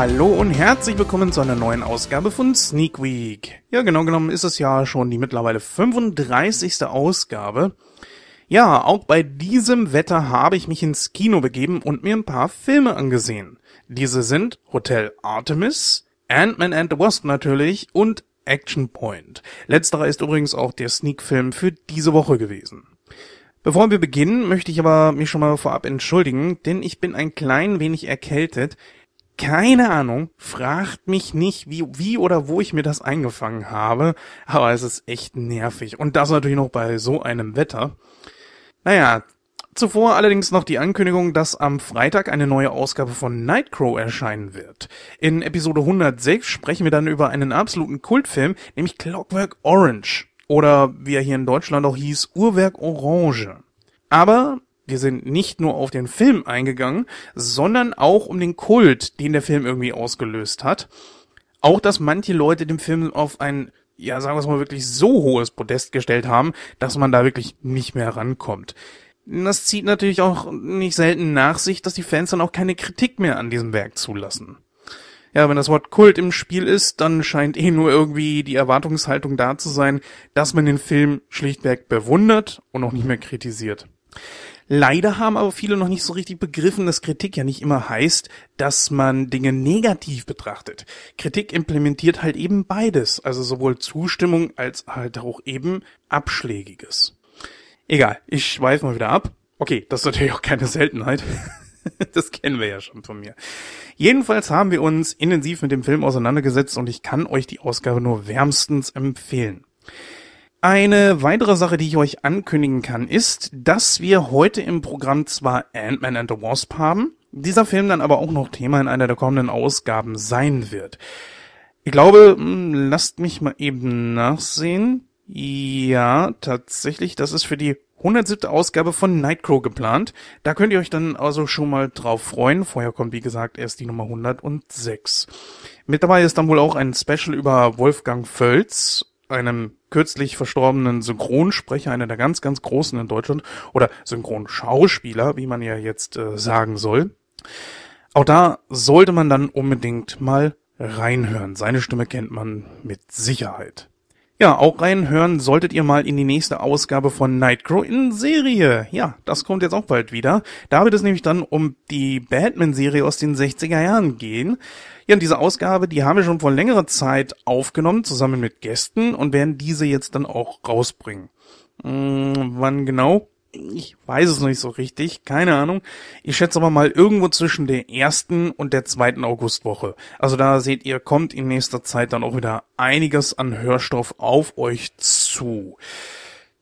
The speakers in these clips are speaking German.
Hallo und herzlich willkommen zu einer neuen Ausgabe von Sneak Week. Ja, genau genommen ist es ja schon die mittlerweile 35. Ausgabe. Ja, auch bei diesem Wetter habe ich mich ins Kino begeben und mir ein paar Filme angesehen. Diese sind Hotel Artemis, Ant-Man and the Wasp natürlich und Action Point. Letzterer ist übrigens auch der Sneak-Film für diese Woche gewesen. Bevor wir beginnen, möchte ich aber mich schon mal vorab entschuldigen, denn ich bin ein klein wenig erkältet. Keine Ahnung, fragt mich nicht, wie, wie oder wo ich mir das eingefangen habe, aber es ist echt nervig. Und das natürlich noch bei so einem Wetter. Naja, zuvor allerdings noch die Ankündigung, dass am Freitag eine neue Ausgabe von Nightcrow erscheinen wird. In Episode 106 sprechen wir dann über einen absoluten Kultfilm, nämlich Clockwork Orange. Oder wie er hier in Deutschland auch hieß, Uhrwerk Orange. Aber wir sind nicht nur auf den Film eingegangen, sondern auch um den Kult, den der Film irgendwie ausgelöst hat. Auch, dass manche Leute den Film auf ein, ja, sagen wir es mal, wirklich so hohes Podest gestellt haben, dass man da wirklich nicht mehr rankommt. Das zieht natürlich auch nicht selten nach sich, dass die Fans dann auch keine Kritik mehr an diesem Werk zulassen. Ja, wenn das Wort Kult im Spiel ist, dann scheint eh nur irgendwie die Erwartungshaltung da zu sein, dass man den Film schlichtweg bewundert und auch nicht mehr kritisiert. Leider haben aber viele noch nicht so richtig begriffen, dass Kritik ja nicht immer heißt, dass man Dinge negativ betrachtet. Kritik implementiert halt eben beides, also sowohl Zustimmung als halt auch eben Abschlägiges. Egal, ich schweife mal wieder ab. Okay, das ist natürlich auch keine Seltenheit. das kennen wir ja schon von mir. Jedenfalls haben wir uns intensiv mit dem Film auseinandergesetzt und ich kann euch die Ausgabe nur wärmstens empfehlen. Eine weitere Sache, die ich euch ankündigen kann, ist, dass wir heute im Programm zwar Ant-Man and the Wasp haben, dieser Film dann aber auch noch Thema in einer der kommenden Ausgaben sein wird. Ich glaube, hm, lasst mich mal eben nachsehen. Ja, tatsächlich, das ist für die 107. Ausgabe von Nightcrow geplant. Da könnt ihr euch dann also schon mal drauf freuen. Vorher kommt, wie gesagt, erst die Nummer 106. Mit dabei ist dann wohl auch ein Special über Wolfgang Völz, einem kürzlich verstorbenen Synchronsprecher, einer der ganz, ganz großen in Deutschland, oder Synchronschauspieler, wie man ja jetzt äh, sagen soll. Auch da sollte man dann unbedingt mal reinhören. Seine Stimme kennt man mit Sicherheit. Ja, auch reinhören solltet ihr mal in die nächste Ausgabe von Nightcrow in Serie. Ja, das kommt jetzt auch bald wieder. Da wird es nämlich dann um die Batman-Serie aus den 60er Jahren gehen. Ja, und diese Ausgabe, die haben wir schon vor längerer Zeit aufgenommen, zusammen mit Gästen und werden diese jetzt dann auch rausbringen. Hm, wann genau? Ich weiß es nicht so richtig, keine Ahnung. Ich schätze aber mal irgendwo zwischen der ersten und der zweiten Augustwoche. Also da seht ihr, kommt in nächster Zeit dann auch wieder einiges an Hörstoff auf euch zu.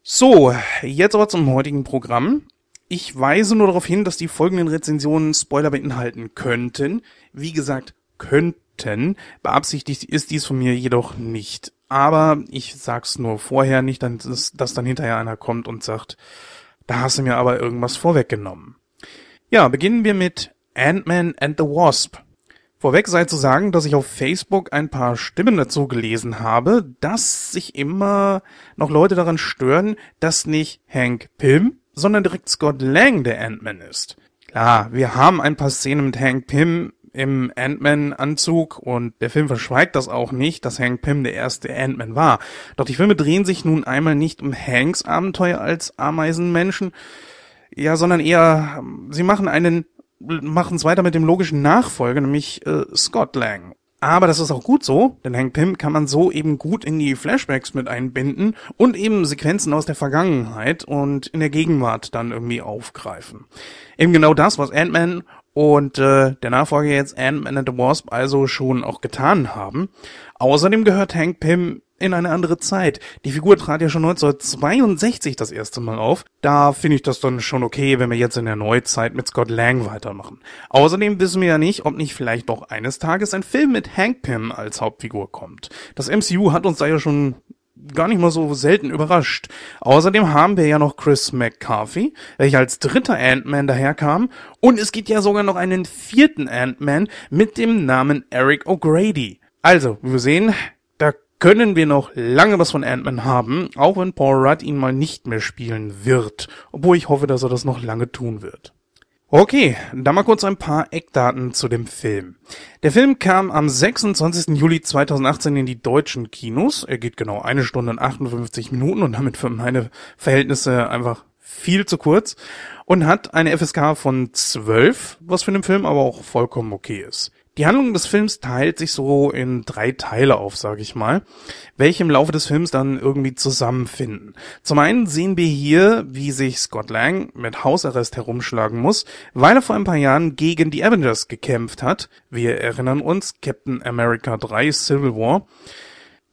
So, jetzt aber zum heutigen Programm. Ich weise nur darauf hin, dass die folgenden Rezensionen Spoiler beinhalten könnten. Wie gesagt, könnten. Beabsichtigt ist dies von mir jedoch nicht. Aber ich sag's nur vorher nicht, dass dann hinterher einer kommt und sagt, da hast du mir aber irgendwas vorweggenommen. Ja, beginnen wir mit Ant-Man and the Wasp. Vorweg sei zu sagen, dass ich auf Facebook ein paar Stimmen dazu gelesen habe, dass sich immer noch Leute daran stören, dass nicht Hank Pym, sondern direkt Scott Lang der Ant-Man ist. Klar, wir haben ein paar Szenen mit Hank Pym im Ant-Man-Anzug und der Film verschweigt das auch nicht, dass Hank Pym der erste Ant-Man war. Doch die Filme drehen sich nun einmal nicht um Hanks Abenteuer als Ameisenmenschen, ja, sondern eher, sie machen einen, machen es weiter mit dem logischen Nachfolger, nämlich äh, Scott Lang. Aber das ist auch gut so, denn Hank Pym kann man so eben gut in die Flashbacks mit einbinden und eben Sequenzen aus der Vergangenheit und in der Gegenwart dann irgendwie aufgreifen. Eben genau das, was Ant-Man und äh, der Nachfolger jetzt Ant-Man and the Wasp also schon auch getan haben. Außerdem gehört Hank Pym in eine andere Zeit. Die Figur trat ja schon 1962 das erste Mal auf. Da finde ich das dann schon okay, wenn wir jetzt in der Neuzeit mit Scott Lang weitermachen. Außerdem wissen wir ja nicht, ob nicht vielleicht doch eines Tages ein Film mit Hank Pym als Hauptfigur kommt. Das MCU hat uns da ja schon gar nicht mal so selten überrascht. Außerdem haben wir ja noch Chris McCarthy, welcher als dritter Ant-Man daherkam. Und es gibt ja sogar noch einen vierten Ant-Man mit dem Namen Eric O'Grady. Also, wir sehen, da können wir noch lange was von Ant-Man haben, auch wenn Paul Rudd ihn mal nicht mehr spielen wird. Obwohl ich hoffe, dass er das noch lange tun wird. Okay, dann mal kurz ein paar Eckdaten zu dem Film. Der Film kam am 26. Juli 2018 in die deutschen Kinos. Er geht genau eine Stunde und 58 Minuten und damit für meine Verhältnisse einfach viel zu kurz und hat eine FSK von 12, was für den Film aber auch vollkommen okay ist. Die Handlung des Films teilt sich so in drei Teile auf, sage ich mal, welche im Laufe des Films dann irgendwie zusammenfinden. Zum einen sehen wir hier, wie sich Scott Lang mit Hausarrest herumschlagen muss, weil er vor ein paar Jahren gegen die Avengers gekämpft hat. Wir erinnern uns, Captain America 3 Civil War.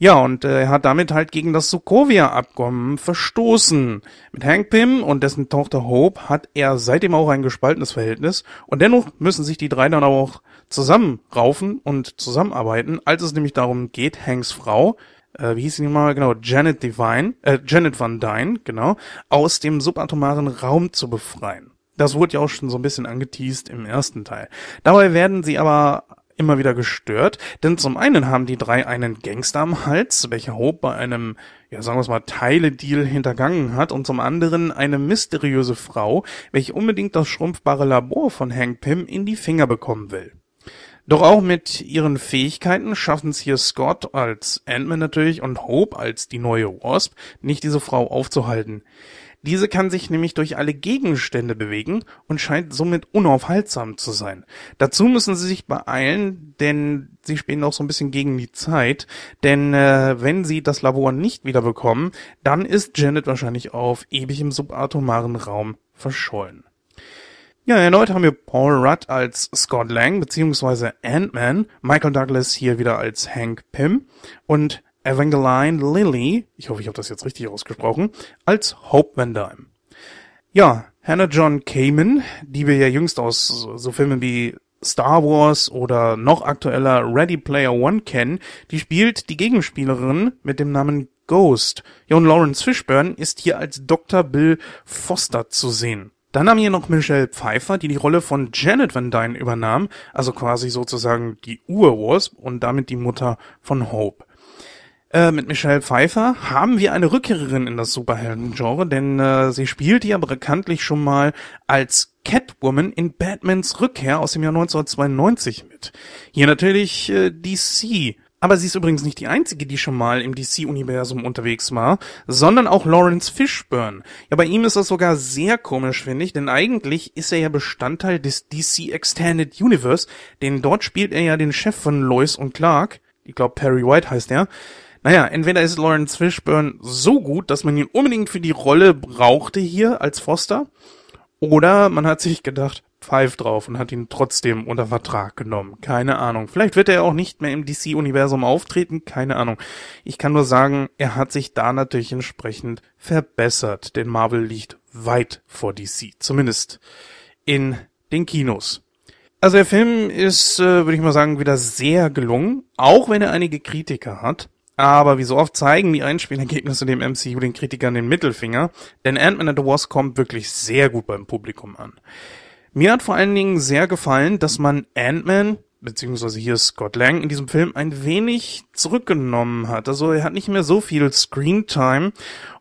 Ja, und äh, er hat damit halt gegen das Sokovia-Abkommen verstoßen. Mit Hank Pym und dessen Tochter Hope hat er seitdem auch ein gespaltenes Verhältnis und dennoch müssen sich die drei dann aber auch zusammenraufen und zusammenarbeiten, als es nämlich darum geht, Hanks Frau, äh, wie hieß sie mal genau, Janet Divine, äh, Janet Van Dyne, genau, aus dem subatomaren Raum zu befreien. Das wurde ja auch schon so ein bisschen angeteased im ersten Teil. Dabei werden sie aber immer wieder gestört, denn zum einen haben die drei einen Gangster am Hals, welcher Hope bei einem, ja sagen wir mal, Teile-Deal hintergangen hat, und zum anderen eine mysteriöse Frau, welche unbedingt das schrumpfbare Labor von Hank Pym in die Finger bekommen will. Doch auch mit ihren Fähigkeiten schaffen es hier Scott als Ant-Man natürlich und Hope als die neue Wasp nicht diese Frau aufzuhalten. Diese kann sich nämlich durch alle Gegenstände bewegen und scheint somit unaufhaltsam zu sein. Dazu müssen sie sich beeilen, denn sie spielen auch so ein bisschen gegen die Zeit. Denn äh, wenn sie das Labor nicht wieder bekommen, dann ist Janet wahrscheinlich auf ewig im subatomaren Raum verschollen. Ja, erneut haben wir Paul Rudd als Scott Lang bzw. Ant-Man, Michael Douglas hier wieder als Hank Pym und Evangeline Lilly, ich hoffe, ich habe das jetzt richtig ausgesprochen, als Hope Van Dyne. Ja, Hannah John Kamen, die wir ja jüngst aus so Filmen wie Star Wars oder noch aktueller Ready Player One kennen, die spielt die Gegenspielerin mit dem Namen Ghost. Ja, und Lawrence Fishburne ist hier als Dr. Bill Foster zu sehen. Dann haben wir noch Michelle Pfeiffer, die die Rolle von Janet Van Dyne übernahm, also quasi sozusagen die Ur-Wasp und damit die Mutter von Hope. Äh, mit Michelle Pfeiffer haben wir eine Rückkehrerin in das Superhelden-Genre, denn äh, sie spielt ja bekanntlich schon mal als Catwoman in Batmans Rückkehr aus dem Jahr 1992 mit. Hier natürlich äh, DC aber sie ist übrigens nicht die einzige, die schon mal im DC-Universum unterwegs war, sondern auch Lawrence Fishburne. Ja, bei ihm ist das sogar sehr komisch, finde ich, denn eigentlich ist er ja Bestandteil des DC Extended Universe, denn dort spielt er ja den Chef von Lois und Clark. Ich glaube, Perry White heißt er. Naja, entweder ist Lawrence Fishburne so gut, dass man ihn unbedingt für die Rolle brauchte hier als Foster, oder man hat sich gedacht, pfeift drauf und hat ihn trotzdem unter Vertrag genommen. Keine Ahnung. Vielleicht wird er auch nicht mehr im DC-Universum auftreten. Keine Ahnung. Ich kann nur sagen, er hat sich da natürlich entsprechend verbessert, denn Marvel liegt weit vor DC. Zumindest in den Kinos. Also der Film ist, äh, würde ich mal sagen, wieder sehr gelungen, auch wenn er einige Kritiker hat. Aber wie so oft zeigen die Einspielergebnisse dem MCU den Kritikern den Mittelfinger, denn Ant-Man and the Wasp kommt wirklich sehr gut beim Publikum an. Mir hat vor allen Dingen sehr gefallen, dass man Ant-Man, beziehungsweise hier Scott Lang, in diesem Film ein wenig zurückgenommen hat. Also er hat nicht mehr so viel Screentime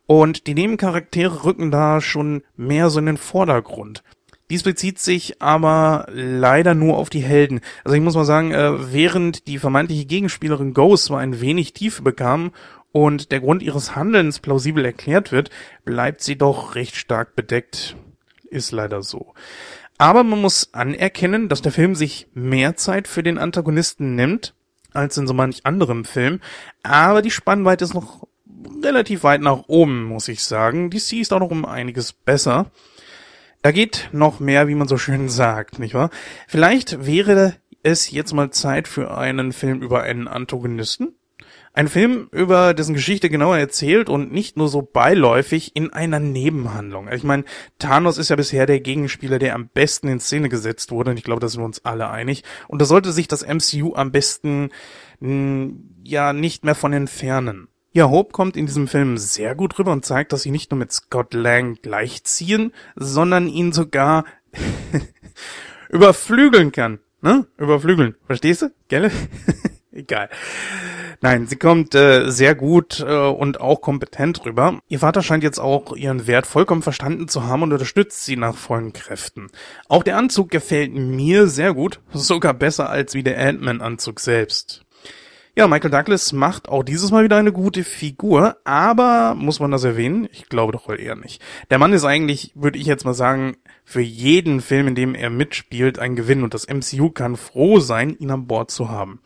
und die Nebencharaktere rücken da schon mehr so in den Vordergrund. Dies bezieht sich aber leider nur auf die Helden. Also ich muss mal sagen, äh, während die vermeintliche Gegenspielerin Ghost zwar ein wenig Tiefe bekam und der Grund ihres Handelns plausibel erklärt wird, bleibt sie doch recht stark bedeckt. Ist leider so. Aber man muss anerkennen, dass der Film sich mehr Zeit für den Antagonisten nimmt, als in so manch anderem Film. Aber die Spannweite ist noch relativ weit nach oben, muss ich sagen. DC ist auch noch um einiges besser. Da geht noch mehr, wie man so schön sagt, nicht wahr? Vielleicht wäre es jetzt mal Zeit für einen Film über einen Antagonisten. Ein Film über dessen Geschichte genauer erzählt und nicht nur so beiläufig in einer Nebenhandlung. Ich meine, Thanos ist ja bisher der Gegenspieler, der am besten in Szene gesetzt wurde und ich glaube, da sind wir uns alle einig. Und da sollte sich das MCU am besten mh, hm, ja nicht mehr von entfernen. Ja, Hope kommt in diesem Film sehr gut rüber und zeigt, dass sie nicht nur mit Scott Lang gleichziehen, sondern ihn sogar überflügeln kann. Ne? Überflügeln. Verstehst du? Gell? Egal. Nein, sie kommt äh, sehr gut äh, und auch kompetent rüber. Ihr Vater scheint jetzt auch ihren Wert vollkommen verstanden zu haben und unterstützt sie nach vollen Kräften. Auch der Anzug gefällt mir sehr gut, sogar besser als wie der Ant-Man-Anzug selbst. Ja, Michael Douglas macht auch dieses Mal wieder eine gute Figur, aber muss man das erwähnen? Ich glaube doch wohl eher nicht. Der Mann ist eigentlich, würde ich jetzt mal sagen, für jeden Film, in dem er mitspielt, ein Gewinn und das MCU kann froh sein, ihn an Bord zu haben.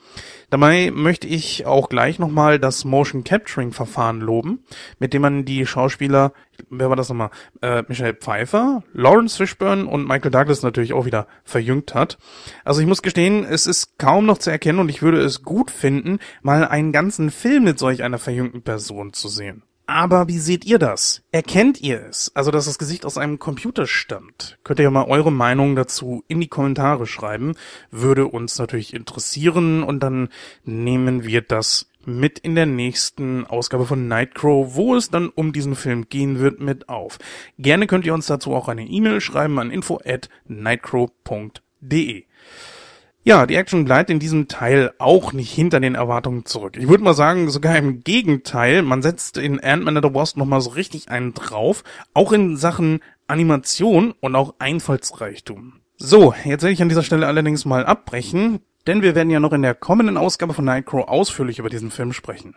Dabei möchte ich auch gleich nochmal das Motion Capturing Verfahren loben, mit dem man die Schauspieler, wer war das nochmal, äh, Michael Pfeiffer, Lawrence Fishburne und Michael Douglas natürlich auch wieder verjüngt hat. Also ich muss gestehen, es ist kaum noch zu erkennen und ich würde es gut finden, mal einen ganzen Film mit solch einer verjüngten Person zu sehen. Aber wie seht ihr das? Erkennt ihr es? Also, dass das Gesicht aus einem Computer stammt? Könnt ihr ja mal eure Meinung dazu in die Kommentare schreiben. Würde uns natürlich interessieren und dann nehmen wir das mit in der nächsten Ausgabe von Nightcrow, wo es dann um diesen Film gehen wird, mit auf. Gerne könnt ihr uns dazu auch eine E-Mail schreiben an info at nightcrow.de. Ja, die Action bleibt in diesem Teil auch nicht hinter den Erwartungen zurück. Ich würde mal sagen, sogar im Gegenteil. Man setzt in Ant-Man and the Wasp nochmal so richtig einen drauf. Auch in Sachen Animation und auch Einfallsreichtum. So, jetzt werde ich an dieser Stelle allerdings mal abbrechen, denn wir werden ja noch in der kommenden Ausgabe von Nightcrow ausführlich über diesen Film sprechen.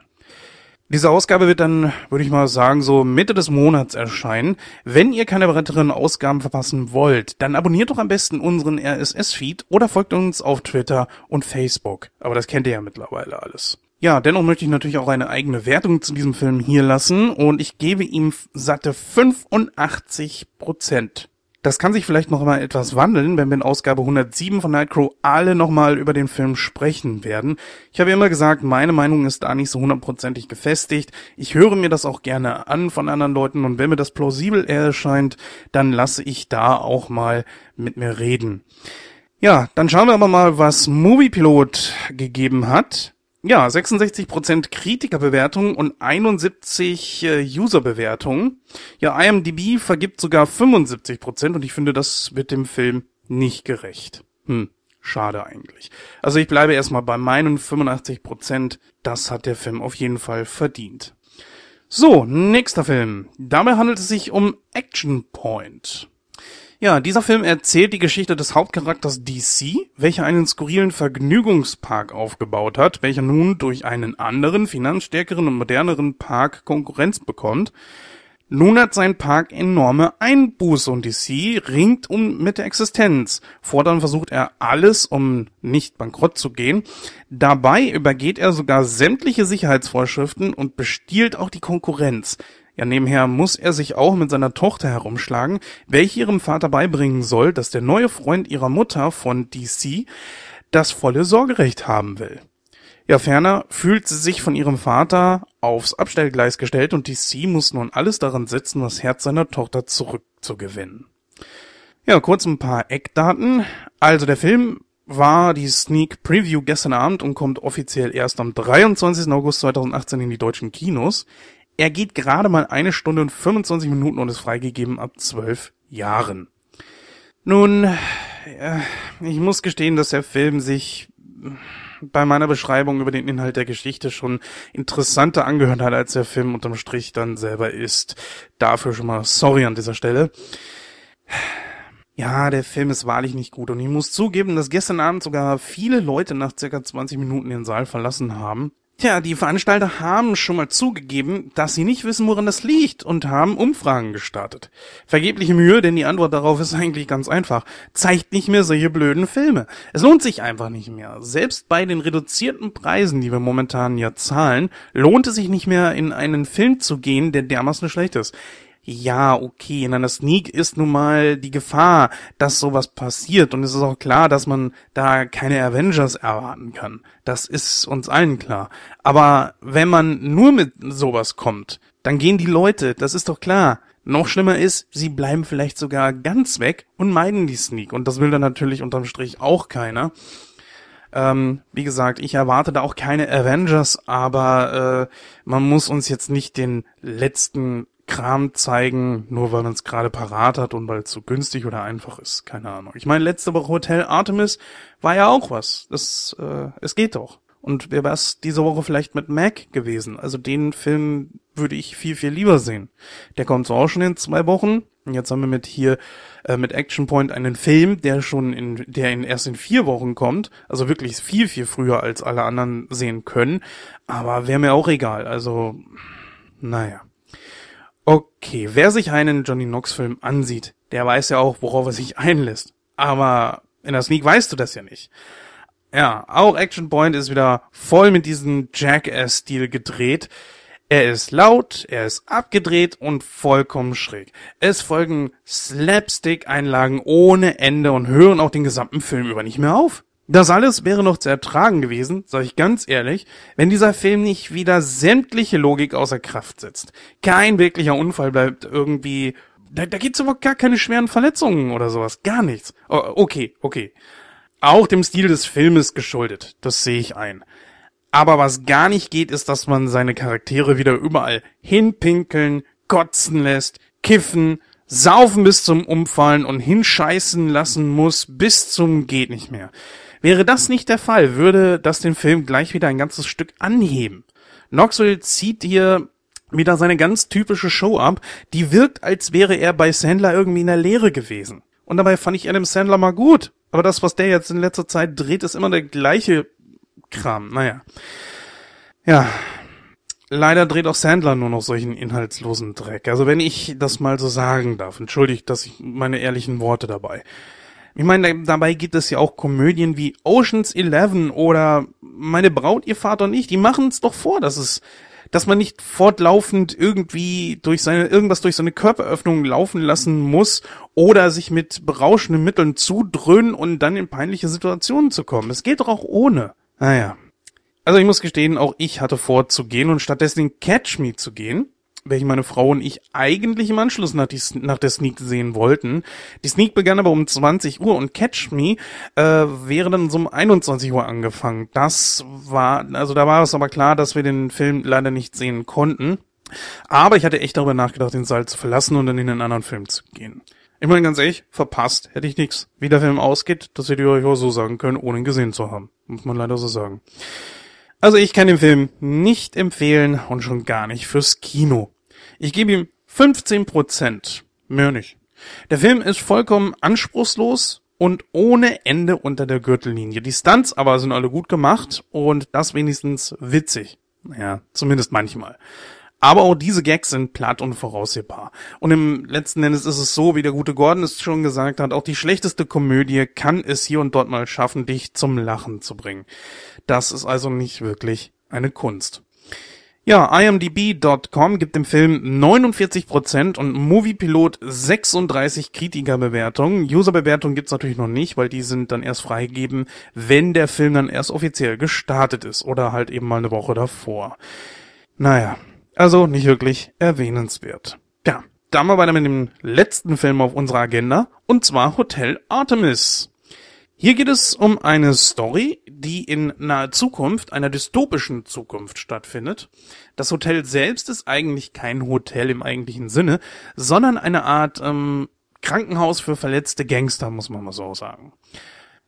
Diese Ausgabe wird dann, würde ich mal sagen, so Mitte des Monats erscheinen. Wenn ihr keine weiteren Ausgaben verpassen wollt, dann abonniert doch am besten unseren RSS-Feed oder folgt uns auf Twitter und Facebook. Aber das kennt ihr ja mittlerweile alles. Ja, dennoch möchte ich natürlich auch eine eigene Wertung zu diesem Film hier lassen und ich gebe ihm satte 85 Prozent. Das kann sich vielleicht noch mal etwas wandeln, wenn wir in Ausgabe 107 von Nightcrow alle noch mal über den Film sprechen werden. Ich habe immer gesagt, meine Meinung ist da nicht so hundertprozentig gefestigt. Ich höre mir das auch gerne an von anderen Leuten und wenn mir das plausibel erscheint, dann lasse ich da auch mal mit mir reden. Ja, dann schauen wir aber mal, was Moviepilot gegeben hat. Ja, 66% Kritikerbewertung und 71 äh, Userbewertungen. Ja, IMDb vergibt sogar 75% und ich finde, das wird dem Film nicht gerecht. Hm, schade eigentlich. Also ich bleibe erstmal bei meinen 85%. Das hat der Film auf jeden Fall verdient. So, nächster Film. Dabei handelt es sich um Action Point. Ja, dieser Film erzählt die Geschichte des Hauptcharakters DC, welcher einen skurrilen Vergnügungspark aufgebaut hat, welcher nun durch einen anderen, finanzstärkeren und moderneren Park Konkurrenz bekommt. Nun hat sein Park enorme Einbuße und DC ringt um mit der Existenz. Fortan versucht er alles, um nicht bankrott zu gehen. Dabei übergeht er sogar sämtliche Sicherheitsvorschriften und bestiehlt auch die Konkurrenz. Ja, nebenher muss er sich auch mit seiner Tochter herumschlagen, welche ihrem Vater beibringen soll, dass der neue Freund ihrer Mutter von DC das volle Sorgerecht haben will. Ja, ferner fühlt sie sich von ihrem Vater aufs Abstellgleis gestellt und DC muss nun alles daran setzen, das Herz seiner Tochter zurückzugewinnen. Ja, kurz ein paar Eckdaten. Also der Film war die Sneak Preview gestern Abend und kommt offiziell erst am 23. August 2018 in die deutschen Kinos. Er geht gerade mal eine Stunde und 25 Minuten und ist freigegeben ab zwölf Jahren. Nun, äh, ich muss gestehen, dass der Film sich bei meiner Beschreibung über den Inhalt der Geschichte schon interessanter angehört hat, als der Film unterm Strich dann selber ist. Dafür schon mal sorry an dieser Stelle. Ja, der Film ist wahrlich nicht gut und ich muss zugeben, dass gestern Abend sogar viele Leute nach circa 20 Minuten den Saal verlassen haben. Tja, die Veranstalter haben schon mal zugegeben, dass sie nicht wissen, woran das liegt und haben Umfragen gestartet. Vergebliche Mühe, denn die Antwort darauf ist eigentlich ganz einfach. Zeigt nicht mehr solche blöden Filme. Es lohnt sich einfach nicht mehr. Selbst bei den reduzierten Preisen, die wir momentan ja zahlen, lohnt es sich nicht mehr in einen Film zu gehen, der dermaßen schlecht ist ja, okay, in einer Sneak ist nun mal die Gefahr, dass sowas passiert und es ist auch klar, dass man da keine Avengers erwarten kann. Das ist uns allen klar. Aber wenn man nur mit sowas kommt, dann gehen die Leute, das ist doch klar. Noch schlimmer ist, sie bleiben vielleicht sogar ganz weg und meiden die Sneak und das will dann natürlich unterm Strich auch keiner. Ähm, wie gesagt, ich erwarte da auch keine Avengers, aber äh, man muss uns jetzt nicht den letzten Kram zeigen, nur weil man es gerade parat hat und weil es so günstig oder einfach ist. Keine Ahnung. Ich meine, letzte Woche Hotel Artemis war ja auch was. Das, äh, es geht doch. Und wäre es diese Woche vielleicht mit Mac gewesen. Also den Film würde ich viel, viel lieber sehen. Der kommt so auch schon in zwei Wochen. Und jetzt haben wir mit hier, äh, mit Action Point einen Film, der schon in, der in, erst in vier Wochen kommt. Also wirklich viel, viel früher als alle anderen sehen können. Aber wäre mir auch egal. Also, naja. Okay, wer sich einen Johnny Knox Film ansieht, der weiß ja auch, worauf er sich einlässt. Aber in der Sneak weißt du das ja nicht. Ja, auch Action Point ist wieder voll mit diesem Jackass-Stil gedreht. Er ist laut, er ist abgedreht und vollkommen schräg. Es folgen Slapstick-Einlagen ohne Ende und hören auch den gesamten Film über nicht mehr auf. Das alles wäre noch zu ertragen gewesen, sage ich ganz ehrlich, wenn dieser Film nicht wieder sämtliche Logik außer Kraft setzt. Kein wirklicher Unfall bleibt irgendwie. Da, da gibt's aber gar keine schweren Verletzungen oder sowas. Gar nichts. Oh, okay, okay auch dem Stil des Filmes geschuldet. Das sehe ich ein. Aber was gar nicht geht, ist, dass man seine Charaktere wieder überall hinpinkeln, kotzen lässt, kiffen, saufen bis zum Umfallen und hinscheißen lassen muss bis zum geht nicht mehr. Wäre das nicht der Fall, würde das den Film gleich wieder ein ganzes Stück anheben. Knoxville zieht hier wieder seine ganz typische Show ab, die wirkt, als wäre er bei Sandler irgendwie in der Lehre gewesen. Und dabei fand ich Adam Sandler mal gut. Aber das, was der jetzt in letzter Zeit dreht, ist immer der gleiche Kram. Naja. Ja. Leider dreht auch Sandler nur noch solchen inhaltslosen Dreck. Also wenn ich das mal so sagen darf, entschuldigt, dass ich meine ehrlichen Worte dabei. Ich meine, dabei gibt es ja auch Komödien wie Oceans 11 oder Meine Braut, ihr Vater und ich, die machen es doch vor, dass es dass man nicht fortlaufend irgendwie durch seine, irgendwas durch seine Körperöffnung laufen lassen muss oder sich mit berauschenden Mitteln zudröhnen und dann in peinliche Situationen zu kommen. Es geht doch auch ohne. Naja. Also ich muss gestehen, auch ich hatte vor zu gehen und stattdessen Catch Me zu gehen welche meine Frau und ich eigentlich im Anschluss nach, die, nach der Sneak sehen wollten. Die Sneak begann aber um 20 Uhr und Catch Me äh, wäre dann so um 21 Uhr angefangen. Das war, also da war es aber klar, dass wir den Film leider nicht sehen konnten. Aber ich hatte echt darüber nachgedacht, den Saal zu verlassen und dann in einen anderen Film zu gehen. Ich meine ganz ehrlich, verpasst hätte ich nichts. Wie der Film ausgeht, das hätte ich euch auch so sagen können, ohne ihn gesehen zu haben. Muss man leider so sagen. Also ich kann den Film nicht empfehlen und schon gar nicht fürs Kino. Ich gebe ihm 15 Prozent. Mehr nicht. Der Film ist vollkommen anspruchslos und ohne Ende unter der Gürtellinie. Die Stunts aber sind alle gut gemacht und das wenigstens witzig. Ja, zumindest manchmal. Aber auch diese Gags sind platt und voraussehbar. Und im letzten Endes ist es so, wie der gute Gordon es schon gesagt hat, auch die schlechteste Komödie kann es hier und dort mal schaffen, dich zum Lachen zu bringen. Das ist also nicht wirklich eine Kunst. Ja, imdb.com gibt dem Film 49% und Moviepilot 36 Kritikerbewertungen. Userbewertungen gibt's natürlich noch nicht, weil die sind dann erst freigegeben, wenn der Film dann erst offiziell gestartet ist oder halt eben mal eine Woche davor. Naja, also nicht wirklich erwähnenswert. Ja, dann mal weiter mit dem letzten Film auf unserer Agenda, und zwar Hotel Artemis. Hier geht es um eine Story, die in naher Zukunft, einer dystopischen Zukunft stattfindet. Das Hotel selbst ist eigentlich kein Hotel im eigentlichen Sinne, sondern eine Art ähm, Krankenhaus für verletzte Gangster, muss man mal so sagen.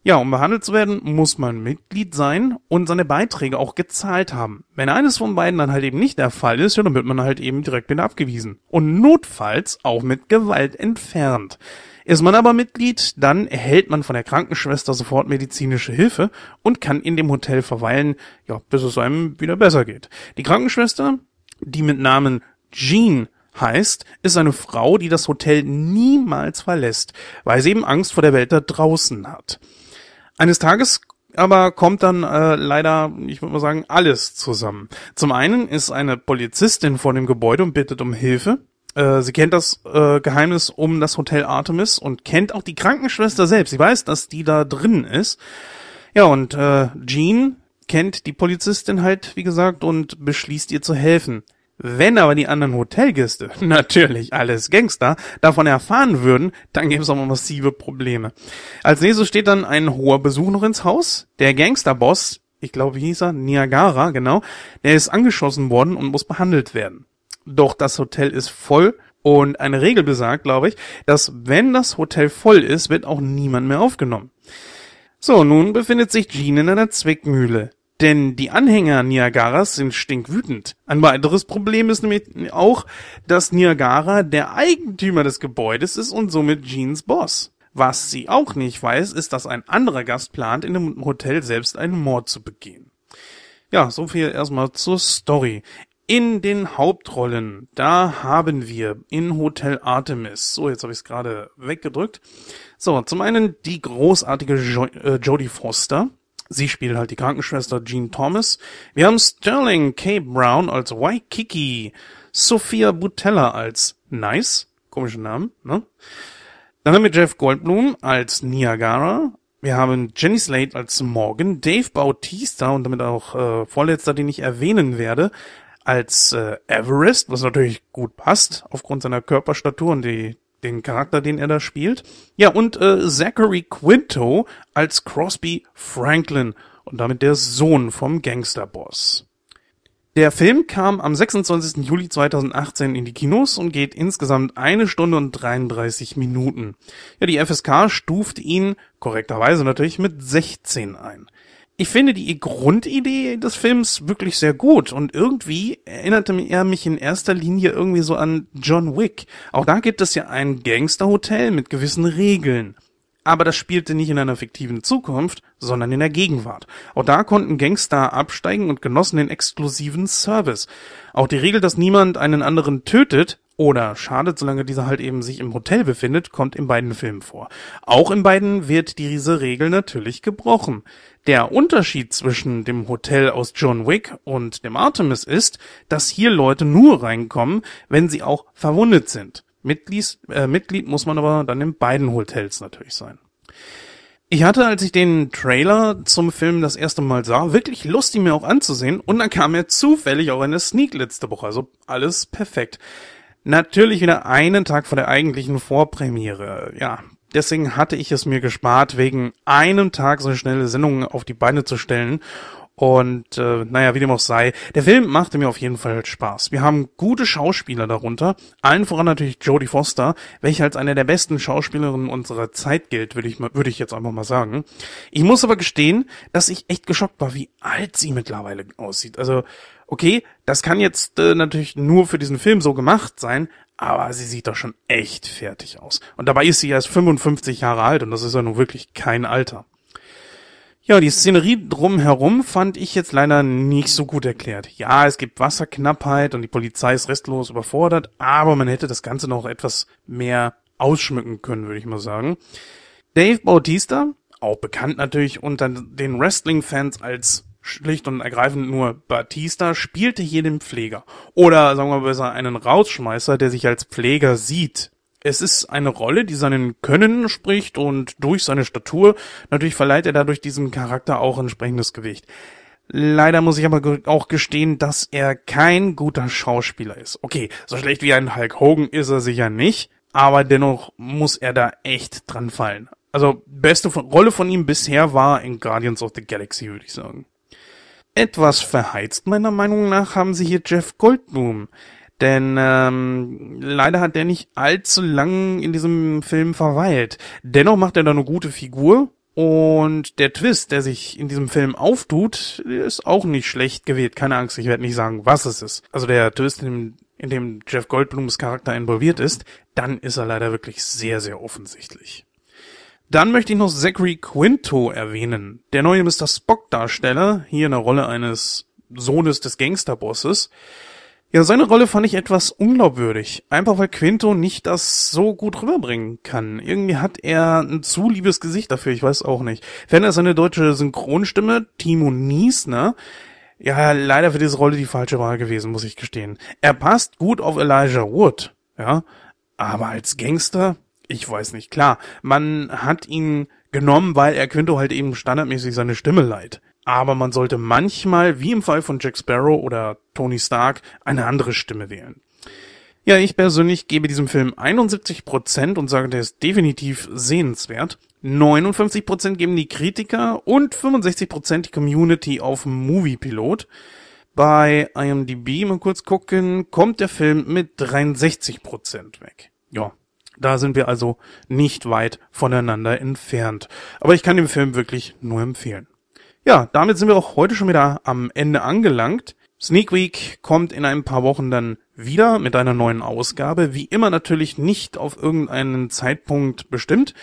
Ja, um behandelt zu werden, muss man Mitglied sein und seine Beiträge auch gezahlt haben. Wenn eines von beiden dann halt eben nicht der Fall ist, ja, dann wird man halt eben direkt wieder abgewiesen. Und notfalls auch mit Gewalt entfernt. Ist man aber Mitglied, dann erhält man von der Krankenschwester sofort medizinische Hilfe und kann in dem Hotel verweilen, ja, bis es einem wieder besser geht. Die Krankenschwester, die mit Namen Jean heißt, ist eine Frau, die das Hotel niemals verlässt, weil sie eben Angst vor der Welt da draußen hat. Eines Tages aber kommt dann äh, leider, ich würde mal sagen, alles zusammen. Zum einen ist eine Polizistin vor dem Gebäude und bittet um Hilfe. Äh, sie kennt das äh, Geheimnis um das Hotel Artemis und kennt auch die Krankenschwester selbst. Sie weiß, dass die da drin ist. Ja, und äh, Jean kennt die Polizistin halt, wie gesagt, und beschließt ihr zu helfen. Wenn aber die anderen Hotelgäste, natürlich alles Gangster, davon erfahren würden, dann gäbe es auch mal massive Probleme. Als nächstes steht dann ein hoher Besuch noch ins Haus. Der Gangsterboss, ich glaube, wie hieß er? Niagara, genau, der ist angeschossen worden und muss behandelt werden. Doch das Hotel ist voll und eine Regel besagt, glaube ich, dass wenn das Hotel voll ist, wird auch niemand mehr aufgenommen. So, nun befindet sich Jean in einer Zwickmühle. Denn die Anhänger Niagaras sind stinkwütend. Ein weiteres Problem ist nämlich auch, dass Niagara der Eigentümer des Gebäudes ist und somit Jeans Boss. Was sie auch nicht weiß, ist, dass ein anderer Gast plant, in dem Hotel selbst einen Mord zu begehen. Ja, so viel erstmal zur Story. In den Hauptrollen, da haben wir in Hotel Artemis, so jetzt habe ich es gerade weggedrückt. So, zum einen die großartige jo äh, Jodie Foster. Sie spielt halt die Krankenschwester Jean Thomas. Wir haben Sterling K. Brown als Waikiki, Sophia Butella als Nice, komischer Namen, ne? Dann haben wir Jeff Goldblum als Niagara, wir haben Jenny Slate als Morgan, Dave Bautista und damit auch äh, vorletzter, den ich erwähnen werde, als äh, Everest, was natürlich gut passt aufgrund seiner Körperstatur und die, den Charakter, den er da spielt. Ja, und äh, Zachary Quinto als Crosby Franklin und damit der Sohn vom Gangsterboss. Der Film kam am 26. Juli 2018 in die Kinos und geht insgesamt eine Stunde und 33 Minuten. Ja, die FSK stuft ihn korrekterweise natürlich mit 16 ein. Ich finde die Grundidee des Films wirklich sehr gut und irgendwie erinnerte er mich in erster Linie irgendwie so an John Wick. Auch da gibt es ja ein Gangsterhotel mit gewissen Regeln. Aber das spielte nicht in einer fiktiven Zukunft, sondern in der Gegenwart. Auch da konnten Gangster absteigen und genossen den exklusiven Service. Auch die Regel, dass niemand einen anderen tötet oder schadet, solange dieser halt eben sich im Hotel befindet, kommt in beiden Filmen vor. Auch in beiden wird diese Regel natürlich gebrochen. Der Unterschied zwischen dem Hotel aus John Wick und dem Artemis ist, dass hier Leute nur reinkommen, wenn sie auch verwundet sind. Mitglied, äh, Mitglied muss man aber dann in beiden Hotels natürlich sein. Ich hatte, als ich den Trailer zum Film das erste Mal sah, wirklich Lust, ihn mir auch anzusehen und dann kam er zufällig auch eine Sneak letzte Woche, also alles perfekt. Natürlich wieder einen Tag vor der eigentlichen Vorpremiere, ja. Deswegen hatte ich es mir gespart, wegen einem Tag so eine schnelle Sendung auf die Beine zu stellen und äh, naja, wie dem auch sei, der Film machte mir auf jeden Fall Spaß. Wir haben gute Schauspieler darunter, allen voran natürlich Jodie Foster, welche als eine der besten Schauspielerinnen unserer Zeit gilt, würde ich, mal, würde ich jetzt einfach mal sagen. Ich muss aber gestehen, dass ich echt geschockt war, wie alt sie mittlerweile aussieht. Also, okay, das kann jetzt äh, natürlich nur für diesen Film so gemacht sein, aber sie sieht doch schon echt fertig aus. Und dabei ist sie erst 55 Jahre alt und das ist ja nun wirklich kein Alter. Ja, die Szenerie drumherum fand ich jetzt leider nicht so gut erklärt. Ja, es gibt Wasserknappheit und die Polizei ist restlos überfordert, aber man hätte das Ganze noch etwas mehr ausschmücken können, würde ich mal sagen. Dave Bautista, auch bekannt natürlich unter den Wrestling-Fans als schlicht und ergreifend nur Batista, spielte hier den Pfleger. Oder sagen wir besser einen Rausschmeißer, der sich als Pfleger sieht es ist eine Rolle, die seinen Können spricht und durch seine Statur natürlich verleiht er dadurch diesem Charakter auch entsprechendes Gewicht. Leider muss ich aber auch gestehen, dass er kein guter Schauspieler ist. Okay, so schlecht wie ein Hulk Hogan ist er sicher nicht, aber dennoch muss er da echt dran fallen. Also beste Rolle von ihm bisher war in Guardians of the Galaxy, würde ich sagen. Etwas verheizt meiner Meinung nach haben sie hier Jeff Goldblum. Denn ähm, leider hat der nicht allzu lang in diesem Film verweilt. Dennoch macht er da eine gute Figur. Und der Twist, der sich in diesem Film auftut, ist auch nicht schlecht gewählt. Keine Angst, ich werde nicht sagen, was es ist. Also der Twist, in dem, in dem Jeff Goldblums Charakter involviert ist, dann ist er leider wirklich sehr, sehr offensichtlich. Dann möchte ich noch Zachary Quinto erwähnen. Der neue Mr. Spock-Darsteller, hier in der Rolle eines Sohnes des Gangsterbosses. Ja, seine Rolle fand ich etwas unglaubwürdig. Einfach weil Quinto nicht das so gut rüberbringen kann. Irgendwie hat er ein zu liebes Gesicht dafür, ich weiß auch nicht. Wenn er seine deutsche Synchronstimme, Timo Niesner, ja, leider für diese Rolle die falsche Wahl gewesen, muss ich gestehen. Er passt gut auf Elijah Wood, ja, aber als Gangster, ich weiß nicht, klar, man hat ihn genommen, weil er Quinto halt eben standardmäßig seine Stimme leiht aber man sollte manchmal, wie im Fall von Jack Sparrow oder Tony Stark, eine andere Stimme wählen. Ja, ich persönlich gebe diesem Film 71% und sage, der ist definitiv sehenswert. 59% geben die Kritiker und 65% die Community auf Moviepilot. Bei IMDb, mal kurz gucken, kommt der Film mit 63% weg. Ja, da sind wir also nicht weit voneinander entfernt. Aber ich kann den Film wirklich nur empfehlen. Ja, damit sind wir auch heute schon wieder am Ende angelangt. Sneak Week kommt in ein paar Wochen dann wieder mit einer neuen Ausgabe. Wie immer natürlich nicht auf irgendeinen Zeitpunkt bestimmt.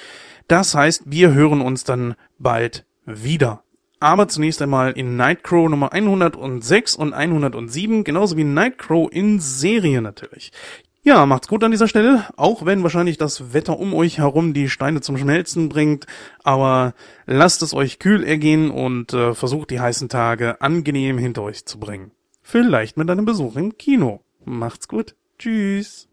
Das heißt, wir hören uns dann bald wieder. Aber zunächst einmal in Nightcrow Nummer 106 und 107, genauso wie Nightcrow in Serie natürlich. Ja, macht's gut an dieser Stelle, auch wenn wahrscheinlich das Wetter um euch herum die Steine zum Schmelzen bringt, aber lasst es euch kühl ergehen und äh, versucht die heißen Tage angenehm hinter euch zu bringen. Vielleicht mit einem Besuch im Kino. Macht's gut. Tschüss.